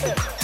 good.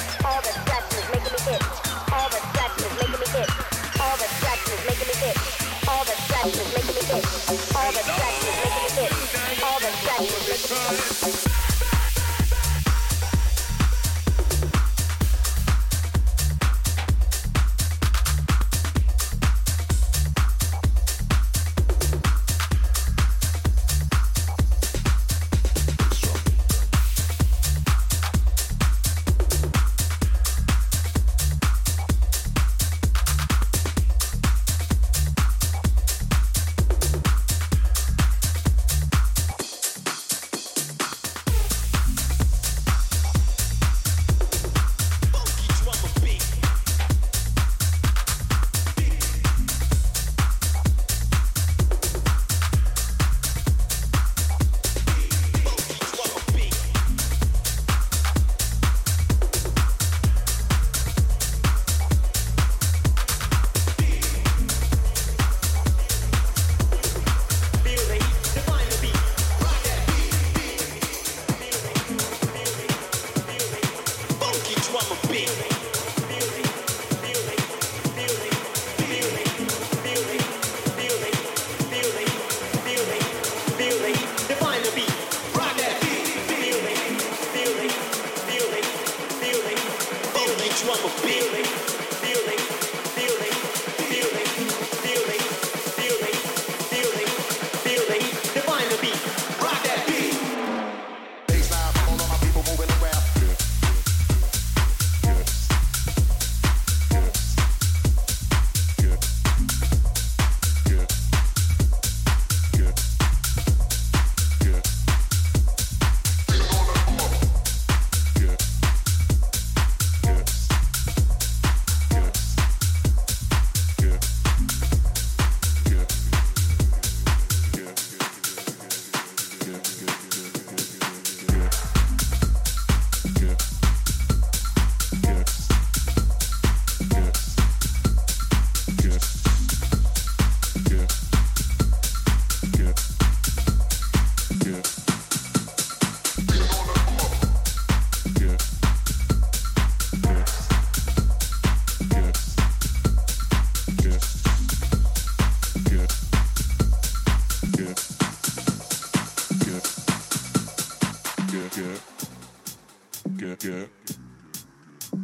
get, get,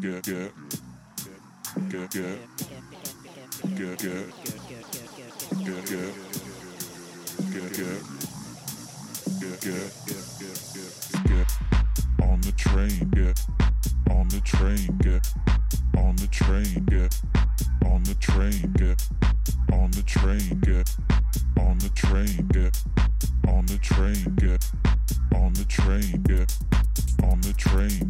get, get, get, get, get, get, get, get, get, Get, get, get, get, get, get on the train, get on the train, get on the train, get on the train, get on the train, get on the train, get on the train, get on the train, yeah. on the train.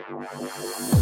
Problem.